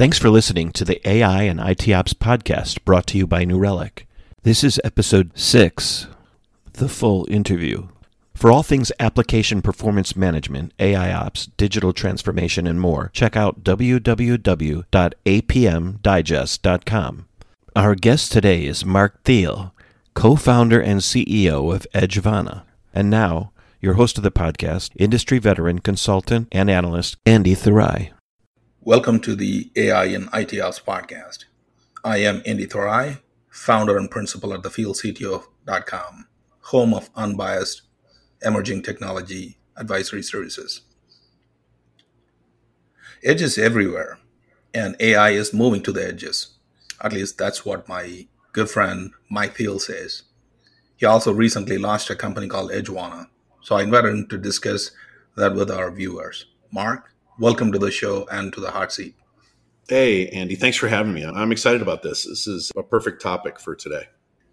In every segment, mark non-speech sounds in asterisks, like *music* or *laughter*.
Thanks for listening to the AI and IT Ops podcast brought to you by New Relic. This is episode 6, the full interview. For all things application performance management, AI ops, digital transformation, and more, check out www.apmdigest.com. Our guest today is Mark Thiele, co founder and CEO of Edgevana. And now, your host of the podcast, industry veteran, consultant, and analyst, Andy Thurai. Welcome to the AI and IT Ops podcast. I am Andy Thurai, founder and principal at thefieldcto.com, home of unbiased emerging technology advisory services. Edge is everywhere, and AI is moving to the edges. At least that's what my good friend Mike Thiele says. He also recently launched a company called Edgevana, so I invited him to discuss that with our viewers. Mark, welcome to the show and to the hot seat. Hey, Andy, thanks for having me. I'm excited about this. This is a perfect topic for today.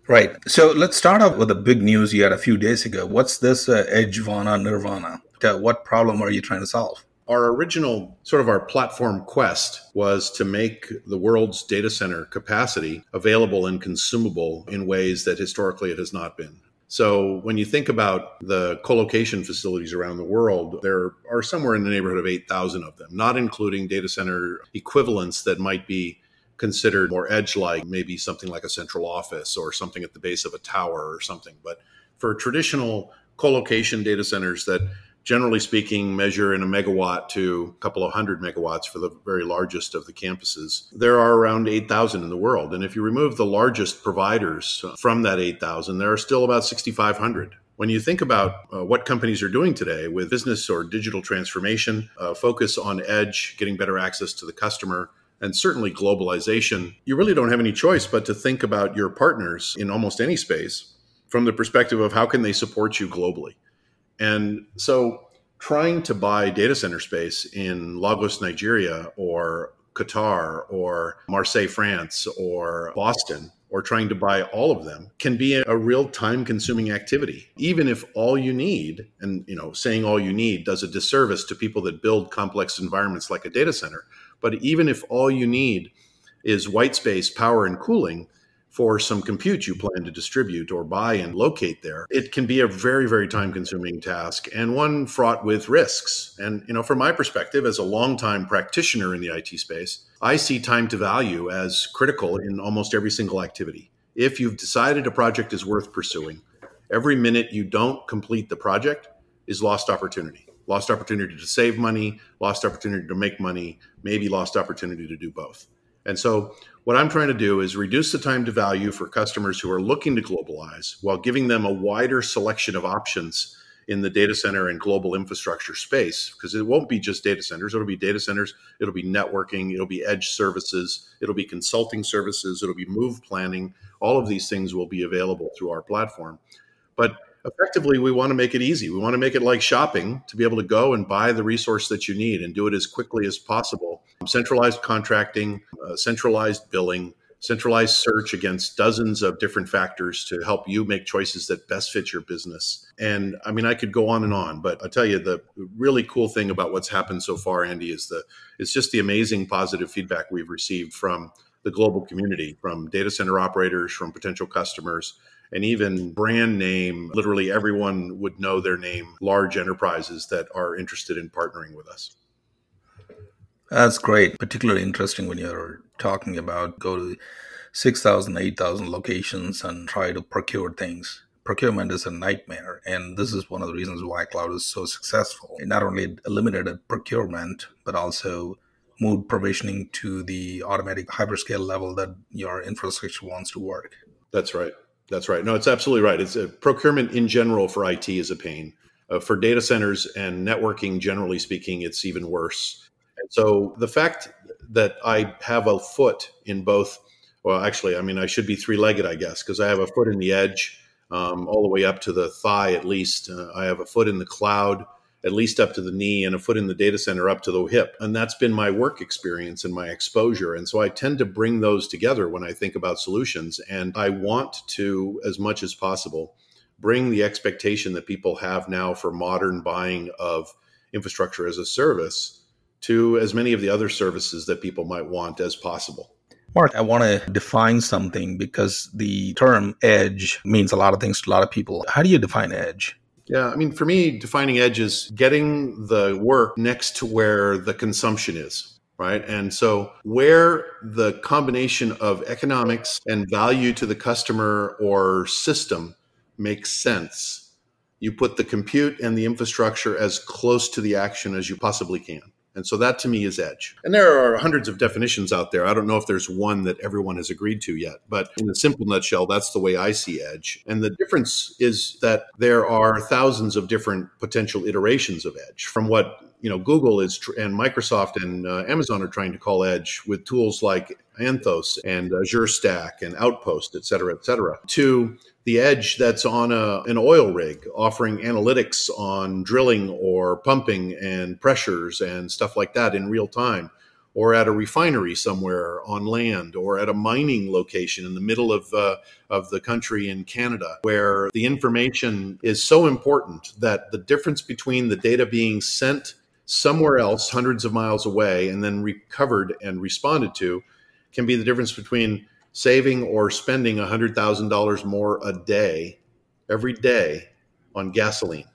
Right. So let's start off with the big news you had a few days ago. What's this uh, Edgevana Nirvana? Uh, what problem are you trying to solve? Our original sort of our platform quest was to make the world's data center capacity available and consumable in ways that historically it has not been. So when you think about the colocation facilities around the world, there are somewhere in the neighborhood of 8,000 of them, not including data center equivalents that might be considered more edge like, maybe something like a central office or something at the base of a tower or something. But for traditional co-location data centers that generally speaking measure in a megawatt to a couple of hundred megawatts for the very largest of the campuses there are around 8000 in the world and if you remove the largest providers from that 8000 there are still about 6500 when you think about uh, what companies are doing today with business or digital transformation uh, focus on edge getting better access to the customer and certainly globalization, you really don't have any choice but to think about your partners in almost any space from the perspective of how can they support you globally. And so trying to buy data center space in Lagos, Nigeria, or Qatar, or Marseille, France, or Boston, or trying to buy all of them can be a real time consuming activity. Even if all you need and you know saying all you need does a disservice to people that build complex environments like a data center but even if all you need is white space, power, and cooling for some compute you plan to distribute or buy and locate there, it can be a very, very time consuming task and one fraught with risks. And, you know, from my perspective, as a longtime practitioner in the IT space, I see time to value as critical in almost every single activity. If you've decided a project is worth pursuing, every minute you don't complete the project is lost opportunity lost opportunity to save money, lost opportunity to make money, maybe lost opportunity to do both. And so, what I'm trying to do is reduce the time to value for customers who are looking to globalize while giving them a wider selection of options in the data center and global infrastructure space. Because it won't be just data centers, it'll be data centers, it'll be networking, it'll be edge services, it'll be consulting services, it'll be move planning. All of these things will be available through our platform. But effectively we want to make it easy. We want to make it like shopping to be able to go and buy the resource that you need and do it as quickly as possible. Centralized contracting uh, centralized billing centralized search against dozens of different factors to help you make choices that best fit your business. And i mean i could go on and on but i tell you the really cool thing about what's happened so far andy is the it's just the amazing positive feedback we've received from the global community from data center operators from potential customers and even brand name, literally everyone would know their name, large enterprises that are interested in partnering with us. That's great. Particularly interesting when you're talking about go to 6,000, 8,000 locations and try to procure things. Procurement is a nightmare. And this is one of the reasons why cloud is so successful. It not only eliminated procurement, but also moved provisioning to the automatic hyperscale level that your infrastructure wants to work. That's right. That's right. No, it's absolutely right. It's a, procurement in general for IT is a pain. Uh, for data centers and networking, generally speaking, it's even worse. And so the fact that I have a foot in both, well, actually, I mean, I should be three legged, I guess, because I have a foot in the edge um, all the way up to the thigh at least. Uh, I have a foot in the cloud at least up to the knee and a foot in the data center up to the hip. And that's been my work experience and my exposure. And so I tend to bring those together when I think about solutions. And I want to, as much as possible, bring the expectation that people have now for modern buying of infrastructure as a service to as many of the other services that people might want as possible. Mark, I want to define something because the term edge means a lot of things to a lot of people. How do you define edge? Yeah, I mean, for me, defining edge is getting the work next to where the consumption is, right? And so, where the combination of economics and value to the customer or system makes sense, you put the compute and the infrastructure as close to the action as you possibly can. And so that to me is edge. And there are hundreds of definitions out there. I don't know if there's one that everyone has agreed to yet, but in a simple nutshell, that's the way I see edge. And the difference is that there are thousands of different potential iterations of edge from what you know Google is tr- and Microsoft and uh, Amazon are trying to call edge with tools like Anthos and Azure Stack and Outpost, et cetera, et cetera, to the edge that's on a, an oil rig offering analytics on drilling or pumping and pressures and stuff like that in real time or at a refinery somewhere on land, or at a mining location in the middle of uh, of the country in Canada, where the information is so important that the difference between the data being sent somewhere else, hundreds of miles away, and then recovered and responded to, can be the difference between saving or spending $100,000 more a day, every day, on gasoline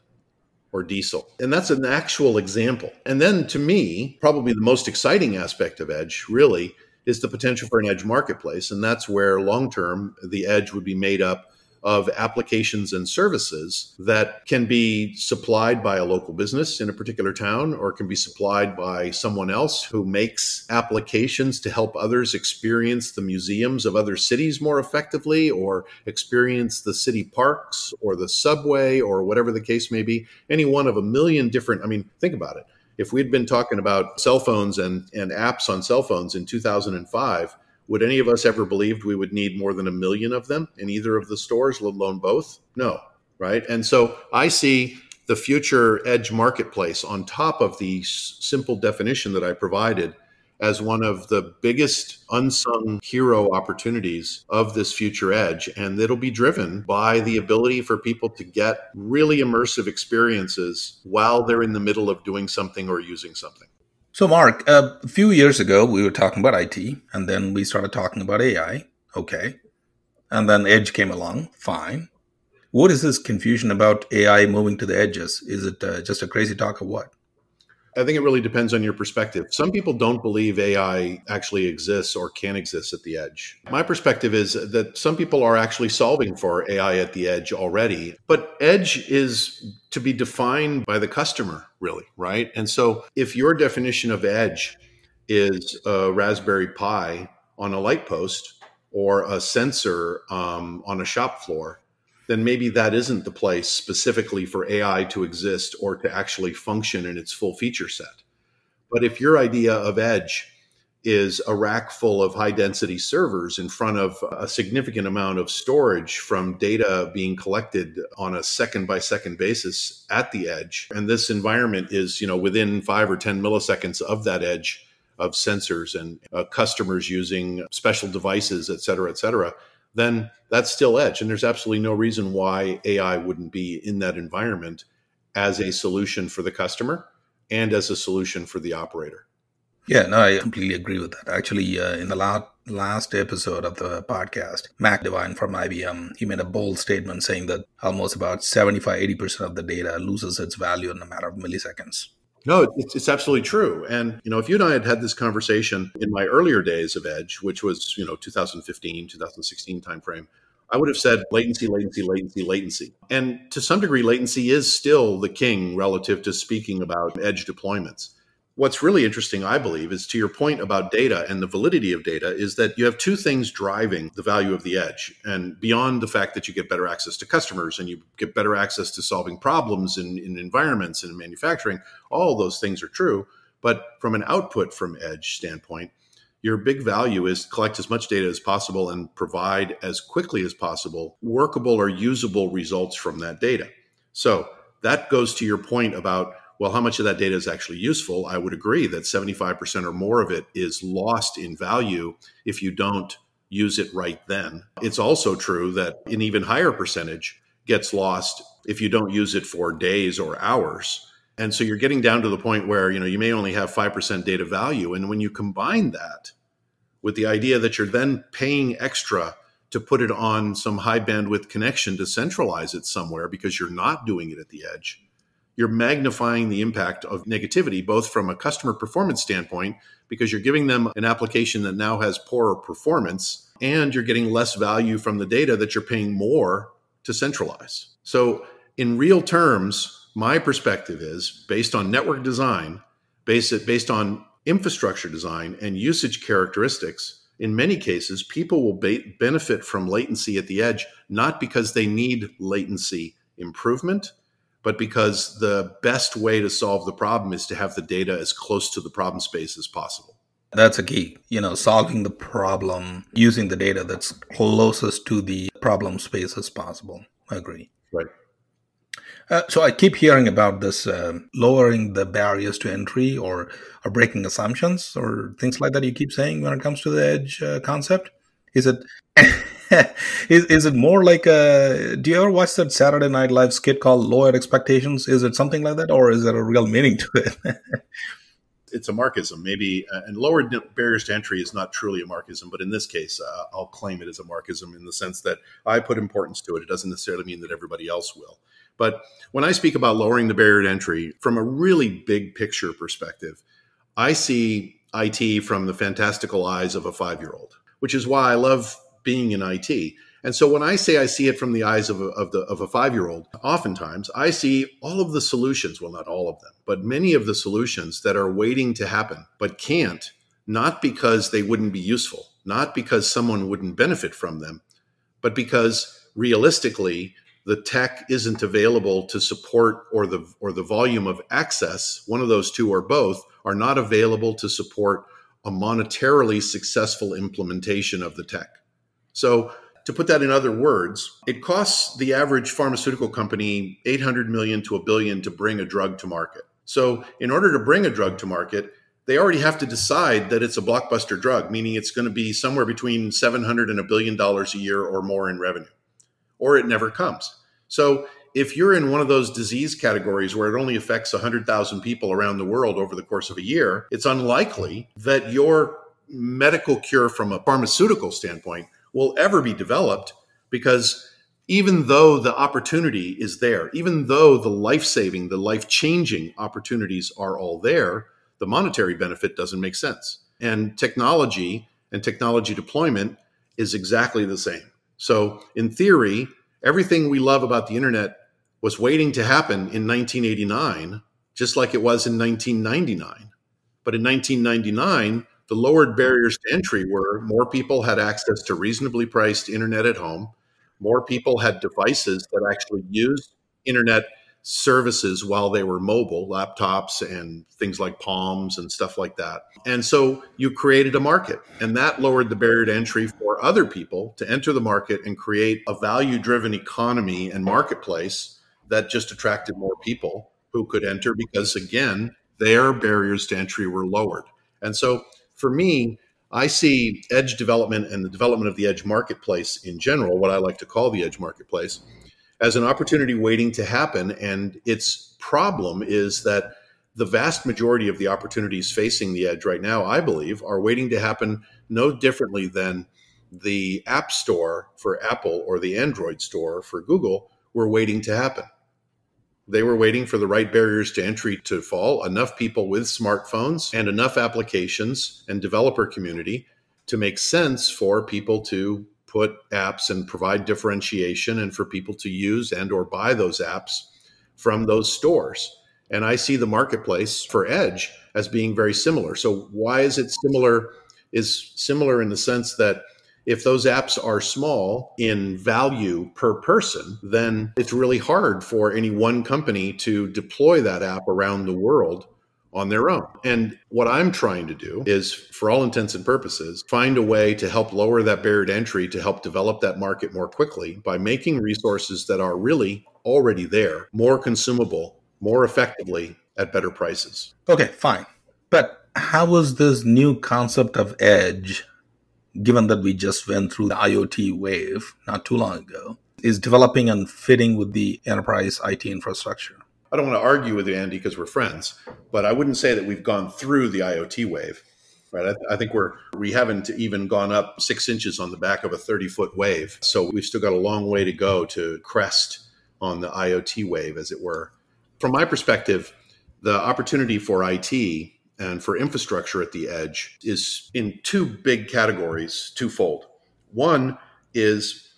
or diesel. And that's an actual example. And then to me, probably the most exciting aspect of Edge really is the potential for an Edge marketplace. And that's where long term the Edge would be made up of applications and services that can be supplied by a local business in a particular town or can be supplied by someone else who makes applications to help others experience the museums of other cities more effectively or experience the city parks or the subway or whatever the case may be. Any one of a million different, I mean, think about it. If we'd been talking about cell phones and, and apps on cell phones in 2005, would any of us ever believed we would need more than a million of them in either of the stores, let alone both? No, right? And so I see the future edge marketplace on top of the simple definition that I provided as one of the biggest unsung hero opportunities of this future edge. And it'll be driven by the ability for people to get really immersive experiences while they're in the middle of doing something or using something. So, Mark, a few years ago, we were talking about IT, and then we started talking about AI. Okay. And then Edge came along. Fine. What is this confusion about AI moving to the edges? Is it uh, just a crazy talk or what? I think it really depends on your perspective. Some people don't believe AI actually exists or can exist at the edge. My perspective is that some people are actually solving for AI at the edge already, but edge is to be defined by the customer, really, right? And so if your definition of edge is a Raspberry Pi on a light post or a sensor um, on a shop floor, then maybe that isn't the place specifically for AI to exist or to actually function in its full feature set. But if your idea of edge is a rack full of high density servers in front of a significant amount of storage from data being collected on a second by second basis at the edge and this environment is you know within 5 or 10 milliseconds of that edge of sensors and uh, customers using special devices et cetera et cetera then that's still edge. And there's absolutely no reason why AI wouldn't be in that environment as a solution for the customer and as a solution for the operator. Yeah, no, I completely agree with that. Actually, uh, in the last last episode of the podcast, Mac Devine from IBM, he made a bold statement saying that almost about 75 80% of the data loses its value in a matter of milliseconds. No, it's, it's absolutely true. And, you know, if you and I had had this conversation in my earlier days of Edge, which was, you know, 2015, 2016 timeframe, I would have said latency, latency, latency, latency. And to some degree, latency is still the king relative to speaking about edge deployments what's really interesting, I believe, is to your point about data and the validity of data, is that you have two things driving the value of the edge. And beyond the fact that you get better access to customers and you get better access to solving problems in, in environments and in manufacturing, all those things are true. But from an output from edge standpoint, your big value is collect as much data as possible and provide as quickly as possible workable or usable results from that data. So that goes to your point about well, how much of that data is actually useful? I would agree that 75% or more of it is lost in value if you don't use it right then. It's also true that an even higher percentage gets lost if you don't use it for days or hours. And so you're getting down to the point where, you know, you may only have 5% data value. And when you combine that with the idea that you're then paying extra to put it on some high bandwidth connection to centralize it somewhere because you're not doing it at the edge, you're magnifying the impact of negativity, both from a customer performance standpoint, because you're giving them an application that now has poorer performance, and you're getting less value from the data that you're paying more to centralize. So, in real terms, my perspective is based on network design, based, based on infrastructure design and usage characteristics. In many cases, people will be- benefit from latency at the edge, not because they need latency improvement, but because the best way to solve the problem is to have the data as close to the problem space as possible. That's a key, you know, solving the problem using the data that's closest to the problem space as possible. I agree. Right. Uh, so I keep hearing about this uh, lowering the barriers to entry or or breaking assumptions or things like that. You keep saying when it comes to the edge uh, concept. Is it *laughs* *laughs* is, is it more like a? Do you ever watch that Saturday Night Live skit called "Lowered Expectations"? Is it something like that, or is there a real meaning to it? *laughs* it's a markism, maybe, uh, and lowered barriers to entry is not truly a markism, but in this case, uh, I'll claim it as a markism in the sense that I put importance to it. It doesn't necessarily mean that everybody else will. But when I speak about lowering the barrier to entry from a really big picture perspective, I see IT from the fantastical eyes of a five year old, which is why I love being in IT. And so when I say I see it from the eyes of a, of the, of a five year old, oftentimes I see all of the solutions, well, not all of them, but many of the solutions that are waiting to happen, but can't, not because they wouldn't be useful, not because someone wouldn't benefit from them, but because realistically, the tech isn't available to support or the or the volume of access one of those two or both are not available to support a monetarily successful implementation of the tech so to put that in other words it costs the average pharmaceutical company 800 million to a billion to bring a drug to market so in order to bring a drug to market they already have to decide that it's a blockbuster drug meaning it's going to be somewhere between 700 and a billion dollars a year or more in revenue or it never comes. So if you're in one of those disease categories where it only affects 100,000 people around the world over the course of a year, it's unlikely that your medical cure from a pharmaceutical standpoint will ever be developed because even though the opportunity is there, even though the life saving, the life changing opportunities are all there, the monetary benefit doesn't make sense. And technology and technology deployment is exactly the same. So, in theory, everything we love about the internet was waiting to happen in 1989, just like it was in 1999. But in 1999, the lowered barriers to entry were more people had access to reasonably priced internet at home, more people had devices that actually used internet services while they were mobile, laptops and things like Palms and stuff like that. And so you created a market, and that lowered the barrier to entry for other people to enter the market and create a value driven economy and marketplace that just attracted more people who could enter because, again, their barriers to entry were lowered. And so for me, I see edge development and the development of the edge marketplace in general, what I like to call the edge marketplace, as an opportunity waiting to happen. And its problem is that the vast majority of the opportunities facing the edge right now, I believe, are waiting to happen no differently than the App Store for Apple or the Android Store for Google were waiting to happen. They were waiting for the right barriers to entry to fall, enough people with smartphones and enough applications and developer community to make sense for people to put apps and provide differentiation and for people to use and or buy those apps from those stores. And i see the marketplace for edge as being very similar. So why is it similar is similar in the sense that if those apps are small in value per person, then it's really hard for any one company to deploy that app around the world on their own. And what I'm trying to do is, for all intents and purposes, find a way to help lower that barrier to entry to help develop that market more quickly by making resources that are really already there more consumable, more effectively at better prices. Okay, fine. But how was this new concept of edge, given that we just went through the IoT wave not too long ago, is developing and fitting with the enterprise IT infrastructure? I don't want to argue with you, Andy, because we're friends, but I wouldn't say that we've gone through the IoT wave. Right. I, th- I think we're we haven't even gone up six inches on the back of a 30 foot wave. So we've still got a long way to go to crest on the IoT wave, as it were. From my perspective, the opportunity for IT and for infrastructure at the edge is in two big categories, twofold. One is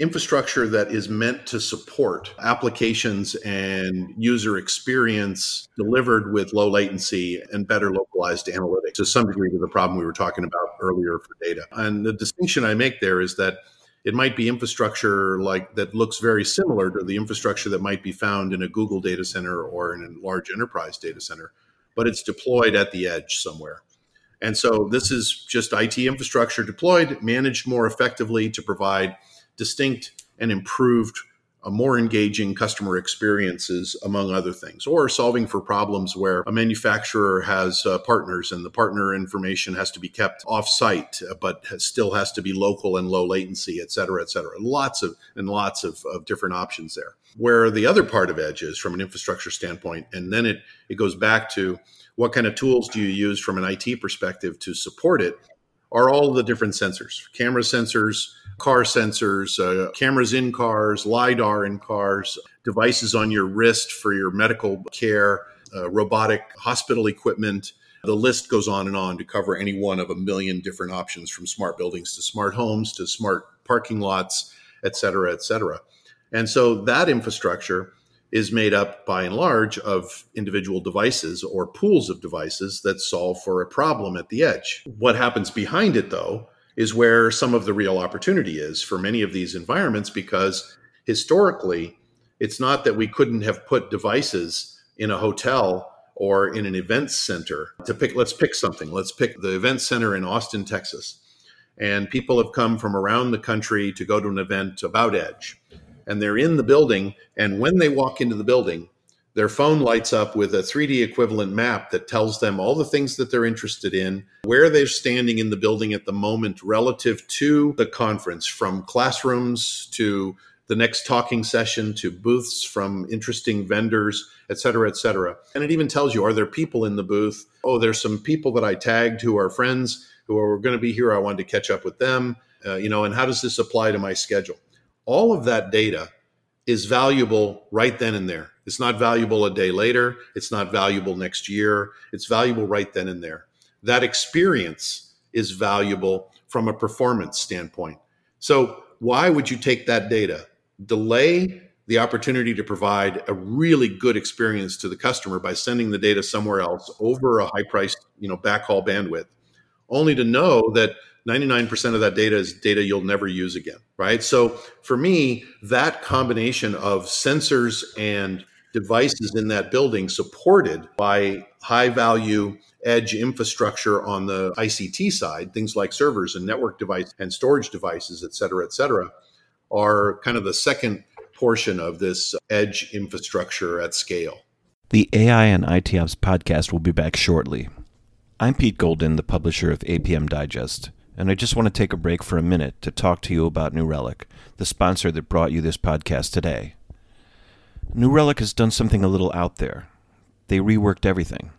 infrastructure that is meant to support applications and user experience delivered with low latency and better localized analytics to some degree to the problem we were talking about earlier for data. And the distinction I make there is that it might be infrastructure like that looks very similar to the infrastructure that might be found in a Google data center or in a large enterprise data center, but it's deployed at the edge somewhere. And so this is just IT infrastructure deployed, managed more effectively to provide distinct and improved more engaging customer experiences, among other things, or solving for problems where a manufacturer has uh, partners and the partner information has to be kept off site, uh, but has, still has to be local and low latency, et cetera, et cetera. Lots of and lots of, of different options there. Where the other part of Edge is from an infrastructure standpoint, and then it it goes back to what kind of tools do you use from an IT perspective to support it? Are all the different sensors, camera sensors, car sensors, uh, cameras in cars, LiDAR in cars, devices on your wrist for your medical care, uh, robotic hospital equipment. The list goes on and on to cover any one of a million different options from smart buildings to smart homes to smart parking lots, et cetera, et cetera. And so that infrastructure is made up by and large of individual devices or pools of devices that solve for a problem at the edge. What happens behind it, though, is where some of the real opportunity is for many of these environments because historically it's not that we couldn't have put devices in a hotel or in an event center. To pick let's pick something. Let's pick the event center in austin texas. And people have come from around the country to go to an event about edge and they're in the building and when they walk into the building their phone lights up with a 3D equivalent map that tells them all the things that they're interested in, where they're standing in the building at the moment relative to the conference, from classrooms to the next talking session to booths from interesting vendors, et cetera, et cetera. And it even tells you are there people in the booth? Oh, there's some people that I tagged who are friends who are going to be here. I wanted to catch up with them. Uh, you know, and how does this apply to my schedule? All of that data is valuable right then and there. It's not valuable a day later. It's not valuable next year. It's valuable right then and there. That experience is valuable from a performance standpoint. So, why would you take that data, delay the opportunity to provide a really good experience to the customer by sending the data somewhere else over a high priced, you know, backhaul bandwidth, only to know that 99% of that data is data you'll never use again, right? So for me, that combination of sensors and devices in that building supported by high value edge infrastructure on the ICT side, things like servers and network device and storage devices, et cetera, et cetera, are kind of the second portion of this edge infrastructure at scale. The AI and IT Ops podcast will be back shortly. I'm Pete Golden, the publisher of APM Digest and I just want to take a break for a minute to talk to you about New Relic, the sponsor that brought you this podcast today. New Relic has done something a little out there. They reworked everything.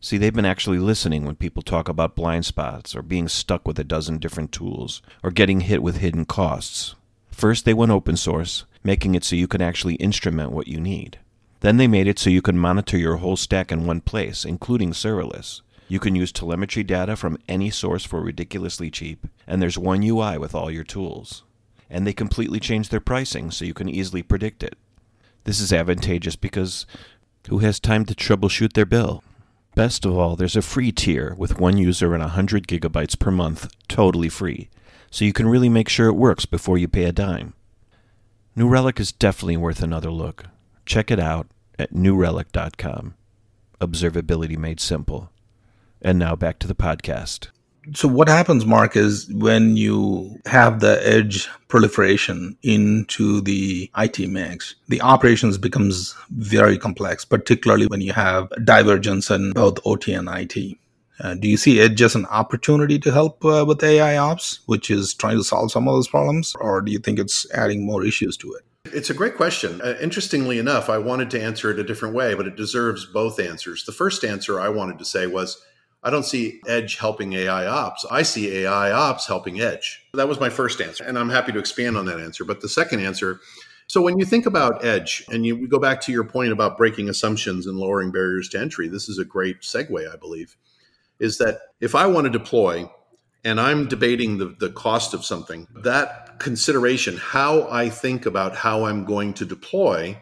See, they've been actually listening when people talk about blind spots or being stuck with a dozen different tools or getting hit with hidden costs. First, they went open source, making it so you can actually instrument what you need. Then they made it so you can monitor your whole stack in one place, including serverless. You can use telemetry data from any source for ridiculously cheap, and there's one UI with all your tools. And they completely change their pricing so you can easily predict it. This is advantageous because who has time to troubleshoot their bill? Best of all, there's a free tier with one user and 100 gigabytes per month, totally free, so you can really make sure it works before you pay a dime. New Relic is definitely worth another look. Check it out at newrelic.com. Observability made simple. And now back to the podcast. So, what happens, Mark, is when you have the edge proliferation into the IT mix, the operations becomes very complex, particularly when you have divergence in both OT and IT. Uh, do you see Edge as an opportunity to help uh, with AI ops, which is trying to solve some of those problems, or do you think it's adding more issues to it? It's a great question. Uh, interestingly enough, I wanted to answer it a different way, but it deserves both answers. The first answer I wanted to say was I don't see Edge helping AI ops. I see AI ops helping Edge. That was my first answer. And I'm happy to expand on that answer. But the second answer so when you think about Edge and you go back to your point about breaking assumptions and lowering barriers to entry, this is a great segue, I believe, is that if I want to deploy and I'm debating the, the cost of something, that consideration, how I think about how I'm going to deploy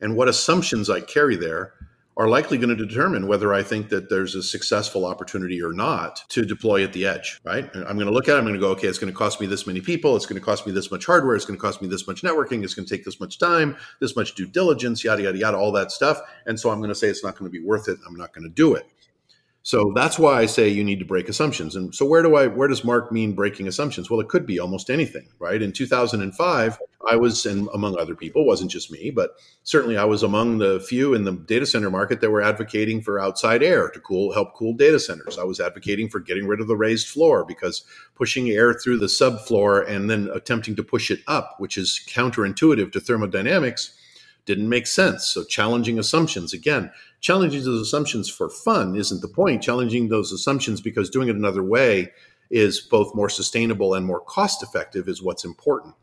and what assumptions I carry there are likely going to determine whether I think that there's a successful opportunity or not to deploy at the edge, right? I'm going to look at it, I'm going to go, okay, it's going to cost me this many people, it's going to cost me this much hardware, it's going to cost me this much networking, it's going to take this much time, this much due diligence, yada, yada, yada, all that stuff. And so I'm going to say it's not going to be worth it. I'm not going to do it. So that's why I say you need to break assumptions. And so where do I where does Mark mean breaking assumptions? Well, it could be almost anything, right? In 2005, I was and among other people, wasn't just me, but certainly I was among the few in the data center market that were advocating for outside air to cool help cool data centers. I was advocating for getting rid of the raised floor because pushing air through the subfloor and then attempting to push it up, which is counterintuitive to thermodynamics, didn't make sense. So challenging assumptions again challenging those assumptions for fun isn't the point. Challenging those assumptions because doing it another way is both more sustainable and more cost effective is what's important.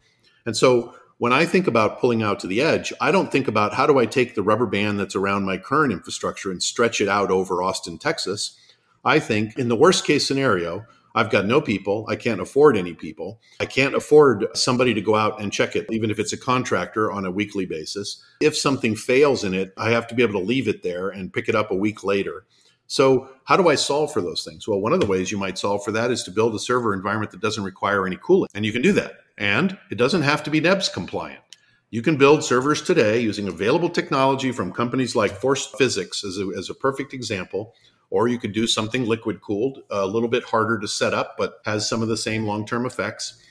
And so when I think about pulling out to the edge, I don't think about how do I take the rubber band that's around my current infrastructure and stretch it out over Austin, Texas. I think in the worst case scenario, I've got no people. I can't afford any people. I can't afford somebody to go out and check it, even if it's a contractor on a weekly basis. If something fails in it, I have to be able to leave it there and pick it up a week later. So, how do I solve for those things? Well, one of the ways you might solve for that is to build a server environment that doesn't require any cooling. And you can do that. And it doesn't have to be NEBS compliant. You can build servers today using available technology from companies like Forced Physics, as a, as a perfect example, or you could do something liquid cooled, a little bit harder to set up, but has some of the same long term effects,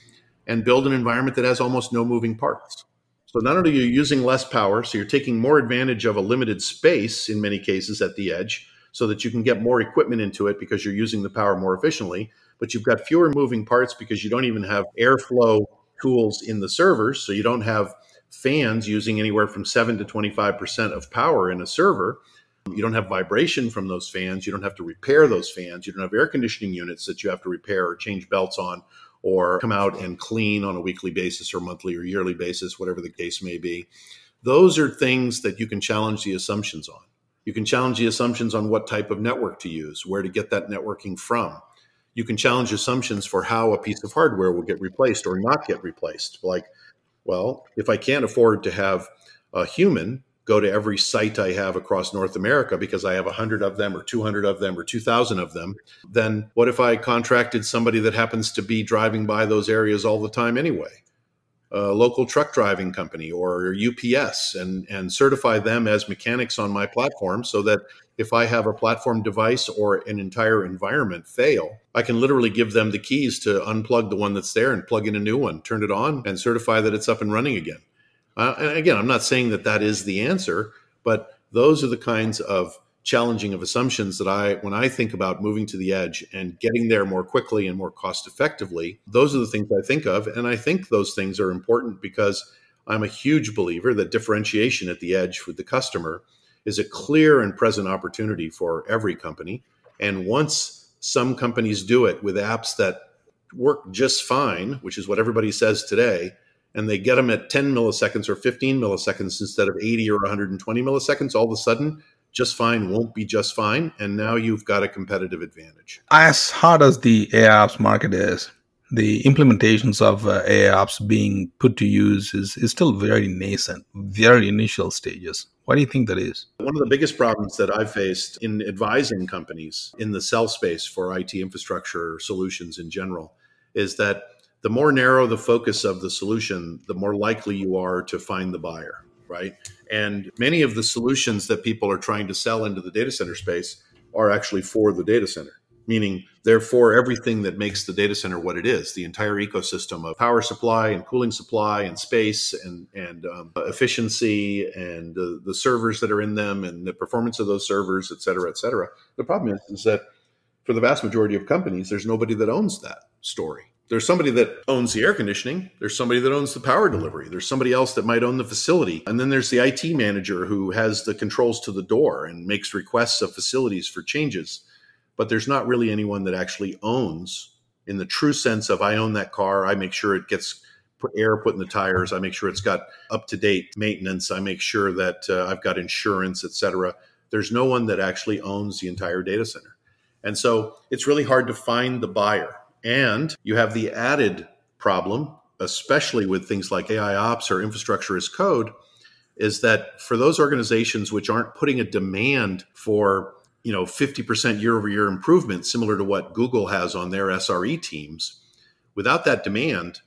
and build an environment that has almost no moving parts. So not only are you using less power, so you're taking more advantage of a limited space in many cases at the edge, so that you can get more equipment into it because you're using the power more efficiently, but you've got fewer moving parts because you don't even have airflow tools in the servers, so you don't have fans using anywhere from 7 to 25% of power in a server you don't have vibration from those fans. You don't have to repair those fans. You don't have air conditioning units that you have to repair or change belts on or come out and clean on a weekly basis or monthly or yearly basis, whatever the case may be. Those are things that you can challenge the assumptions on. You can challenge the assumptions on what type of network to use, where to get that networking from. You can challenge assumptions for how a piece of hardware will get replaced or not get replaced. Like, well, if I can't afford to have a human go to every site I have across North America because I have 100 of them or 200 of them or 2,000 of them, then what if I contracted somebody that happens to be driving by those areas all the time anyway? A local truck driving company or UPS and, and certify them as mechanics on my platform so that if I have a platform device or an entire environment fail, I can literally give them the keys to unplug the one that's there and plug in a new one, turn it on, and certify that it's up and running again. Uh, and again, I'm not saying that that is the answer, but those are the kinds of challenging of assumptions that I, when I think about moving to the edge and getting there more quickly and more cost effectively, those are the things I think of. And I think those things are important because I'm a huge believer that differentiation at the edge with the customer is a clear and present opportunity for every company. And once some companies do it with apps that work just fine, which is what everybody says today, and they get them at 10 milliseconds or 15 milliseconds instead of 80 or 120 milliseconds, all of a sudden, just fine won't be just fine. And now you've got a competitive advantage. As hard as the AIOps market is, the implementations of uh, AIOps being put to use is, is still very nascent, very initial stages. Why do you think that is? One of the biggest problems that I've faced in advising companies in the sell space for IT infrastructure solutions in general is that the more narrow the focus of the solution, the more likely you are to find the buyer, right? And many of the solutions that people are trying to sell into the data center space are actually for the data center, meaning they're for everything that makes the data center what it is the entire ecosystem of power supply and cooling supply and space and, and um, efficiency and the, the servers that are in them and the performance of those servers, et cetera, et cetera. The problem is, is that for the vast majority of companies, there's nobody that owns that story There's somebody that owns the air conditioning. There's somebody that owns the power delivery. There's somebody else that might own the facility. And then there's the IT manager who has the controls to the door and makes requests of facilities for changes. But there's not really anyone that actually owns in the true sense of I own that car. I make sure it gets air put in the tires. I make sure it's got up to date maintenance. I make sure that uh, I've got insurance, etc. There's no one that actually owns the entire data center. And so it's really hard to find the buyer and you have the added problem, especially with things like AI ops or infrastructure as code, is that for those organizations which aren't putting a demand for you know 50% year over year improvement similar to what Google has on their SRE teams, without that demand,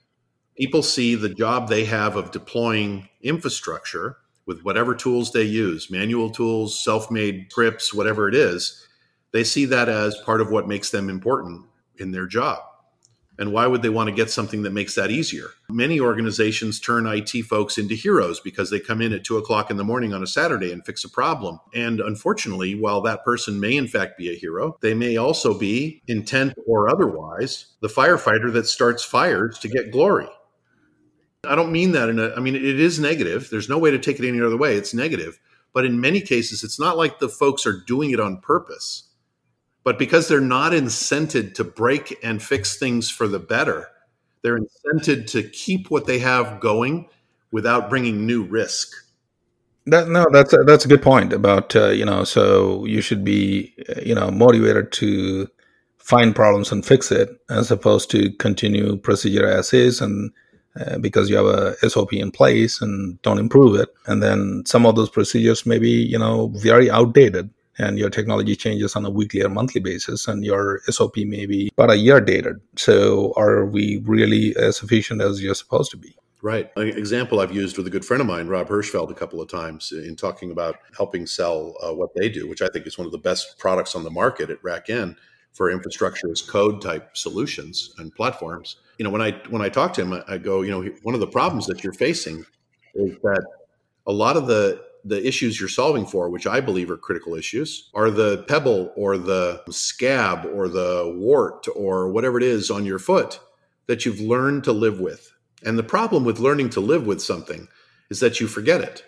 people see the job they have of deploying infrastructure with whatever tools they use, manual tools, self-made scripts, whatever it is, they see that as part of what makes them important in their job. And why would they want to get something that makes that easier? Many organizations turn IT folks into heroes because they come in at two o'clock in the morning on a Saturday and fix a problem. And unfortunately, while that person may in fact be a hero, they may also be, intent or otherwise, the firefighter that starts fires to get glory. I don't mean that in a, I mean, it is negative. There's no way to take it any other way. It's negative. But in many cases, it's not like the folks are doing it on purpose but because they're not incented to break and fix things for the better, they're incented to keep what they have going without bringing new risk. That, no, that's a, that's a good point about uh, you know. So you should be uh, you know motivated to find problems and fix it, as opposed to continue procedure as is and uh, because you have a SOP in place and don't improve it, and then some of those procedures may be you know very outdated and your technology changes on a weekly or monthly basis and your sop may be about a year dated so are we really as efficient as you're supposed to be Right. An example I've used with a good friend of mine, Rob Hirschfeld, a couple of times in talking about helping sell uh, what they do, which I think is one of the best products on the market at RackN for infrastructure as code type solutions and platforms. You know, when I when I talk to him, I, I go, you know, one of the problems that you're facing is that a lot of the the issues you're solving for, which I believe are critical issues, are the pebble or the scab or the wart or whatever it is on your foot that you've learned to live with. And the problem with learning to live with something is that you forget it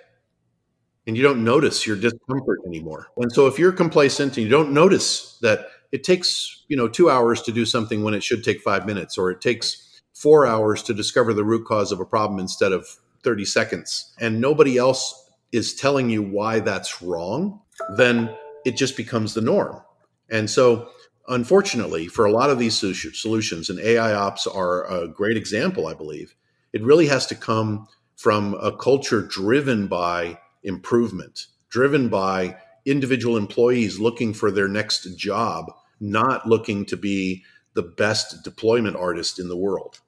and you don't notice your discomfort anymore. And so if you're complacent and you don't notice that it takes, you know, 2 hours to do something when it should take 5 minutes or it takes 4 hours to discover the root cause of a problem instead of 30 seconds and nobody else is telling you why that's wrong, then it just becomes the norm. And so, unfortunately, for a lot of these solutions, and AI ops are a great example, I believe, it really has to come from a culture driven by improvement, driven by individual employees looking for their next job, not looking to be the best deployment artist in the world.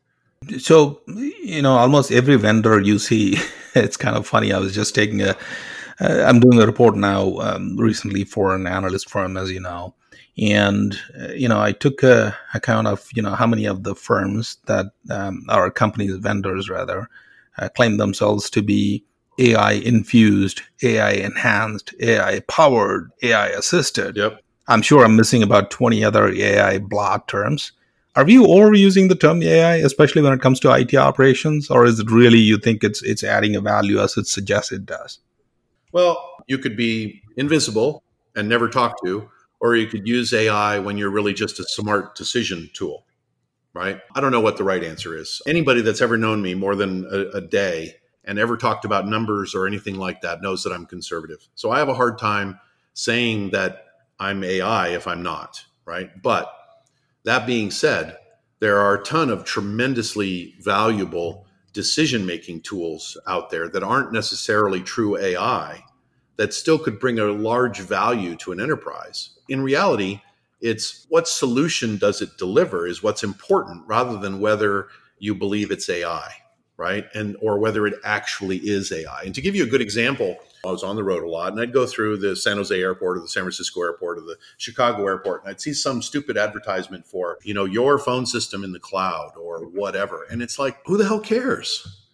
So, you know, almost every vendor you see, *laughs* it's kind of funny. I was just taking a, uh, I'm doing a report now um, recently for an analyst firm, as you know. And, uh, you know, I took a account of, you know, how many of the firms that um, our companies, vendors rather, uh, claim themselves to be AI infused, AI enhanced, AI powered, AI assisted. Yep. I'm sure I'm missing about 20 other AI blog terms are we overusing the term AI, especially when it comes to IT operations, or is it really you think it's it's adding a value as it suggests it does? Well, you could be invisible and never talk to, or you could use AI when you're really just a smart decision tool, right? I don't know what the right answer is. Anybody that's ever known me more than a, a day and ever talked about numbers or anything like that knows that I'm conservative. So I have a hard time saying that I'm AI if I'm not, right? But that being said, there are a ton of tremendously valuable decision making tools out there that aren't necessarily true AI that still could bring a large value to an enterprise. In reality, it's what solution does it deliver is what's important rather than whether you believe it's AI, right? And or whether it actually is AI. And to give you a good example, I was on the road a lot and I'd go through the San Jose airport or the San Francisco airport or the Chicago airport and I'd see some stupid advertisement for, you know, your phone system in the cloud or whatever. And it's like, who the hell cares?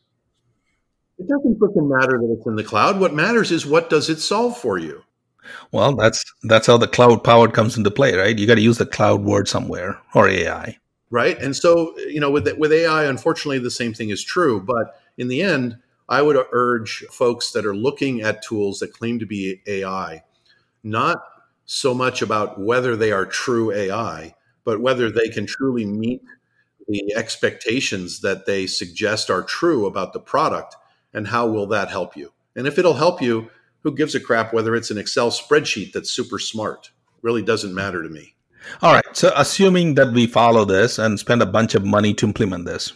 It doesn't freaking matter that it's in the cloud. What matters is what does it solve for you? Well, that's that's how the cloud powered comes into play, right? You got to use the cloud word somewhere or AI. right? And so, you know, with with AI, unfortunately, the same thing is true. But in the end, I would urge folks that are looking at tools that claim to be AI, not so much about whether they are true AI, but whether they can truly meet the expectations that they suggest are true about the product and how will that help you. And if it'll help you, who gives a crap whether it's an Excel spreadsheet that's super smart? Really doesn't matter to me. All right. So, assuming that we follow this and spend a bunch of money to implement this,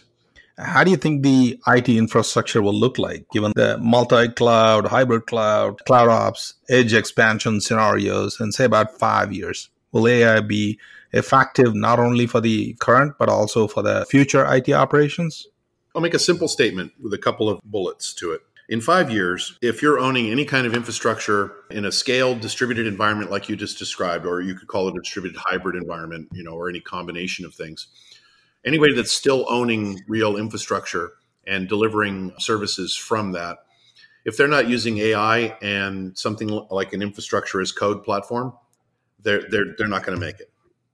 how do you think the IT infrastructure will look like given the multi cloud, hybrid cloud, cloud ops, edge expansion scenarios in, say, about five years? Will AI be effective not only for the current, but also for the future IT operations? I'll make a simple statement with a couple of bullets to it. In five years, if you're owning any kind of infrastructure in a scaled distributed environment like you just described, or you could call it a distributed hybrid environment, you know, or any combination of things, anybody that's still owning real infrastructure and delivering services from that, if they're not using AI and something like an infrastructure as code platform, they're they're they're not going to make it.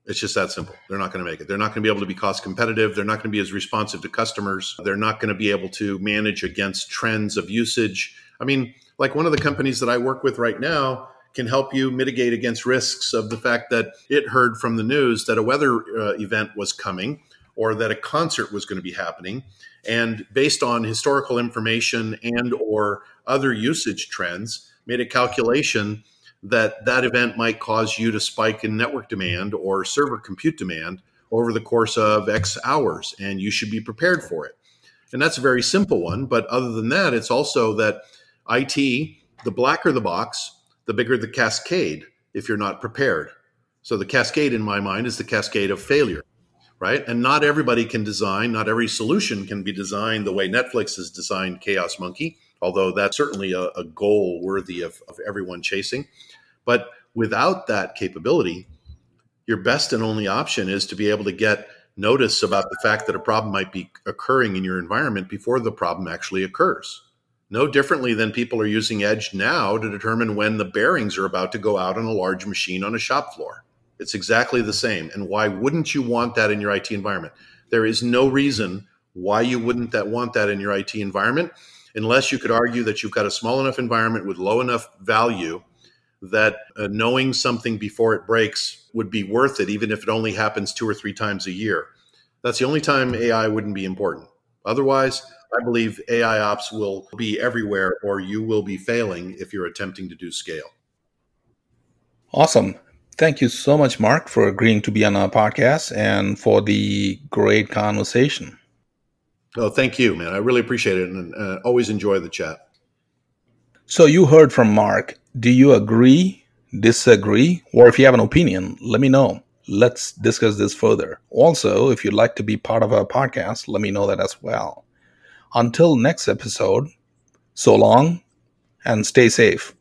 It's just that simple. They're not going to make it. They're not going to be able to be cost competitive. They're not going to be as responsive to customers. They're not going to be able to manage against trends of usage. I mean, like one of the companies that I work with right now can help you mitigate against risks of the fact that it heard from the news that a weather uh, event was coming or that a concert was going to be happening and based on historical information and or other usage trends made a calculation that that event might cause you to spike in network demand or server compute demand over the course of X hours, and you should be prepared for it. And that's a very simple one. But other than that, it's also that IT, the blacker the box, the bigger the cascade if you're not prepared. So the cascade in my mind is the cascade of failure, right? And not everybody can design, not every solution can be designed the way Netflix has designed Chaos Monkey, although that's certainly a, a goal worthy of, of everyone chasing. But without that capability, your best and only option is to be able to get notice about the fact that a problem might be occurring in your environment before the problem actually occurs. No differently than people are using Edge now to determine when the bearings are about to go out on a large machine on a shop floor. It's exactly the same. And why wouldn't you want that in your IT environment? There is no reason why you wouldn't that want that in your IT environment unless you could argue that you've got a small enough environment with low enough value that uh, knowing something before it breaks would be worth it, even if it only happens two or three times a year. That's the only time AI wouldn't be important. Otherwise, I believe AI ops will be everywhere, or you will be failing if you're attempting to do scale. Awesome. Thank you so much, Mark, for agreeing to be on our podcast and for the great conversation. Oh, thank you, man. I really appreciate it and uh, always enjoy the chat. So, you heard from Mark do you agree, disagree, or if you have an opinion, let me know. Let's discuss this further. Also, if you'd like to be part of our podcast, let me know that as well. Until next episode, so long and stay safe.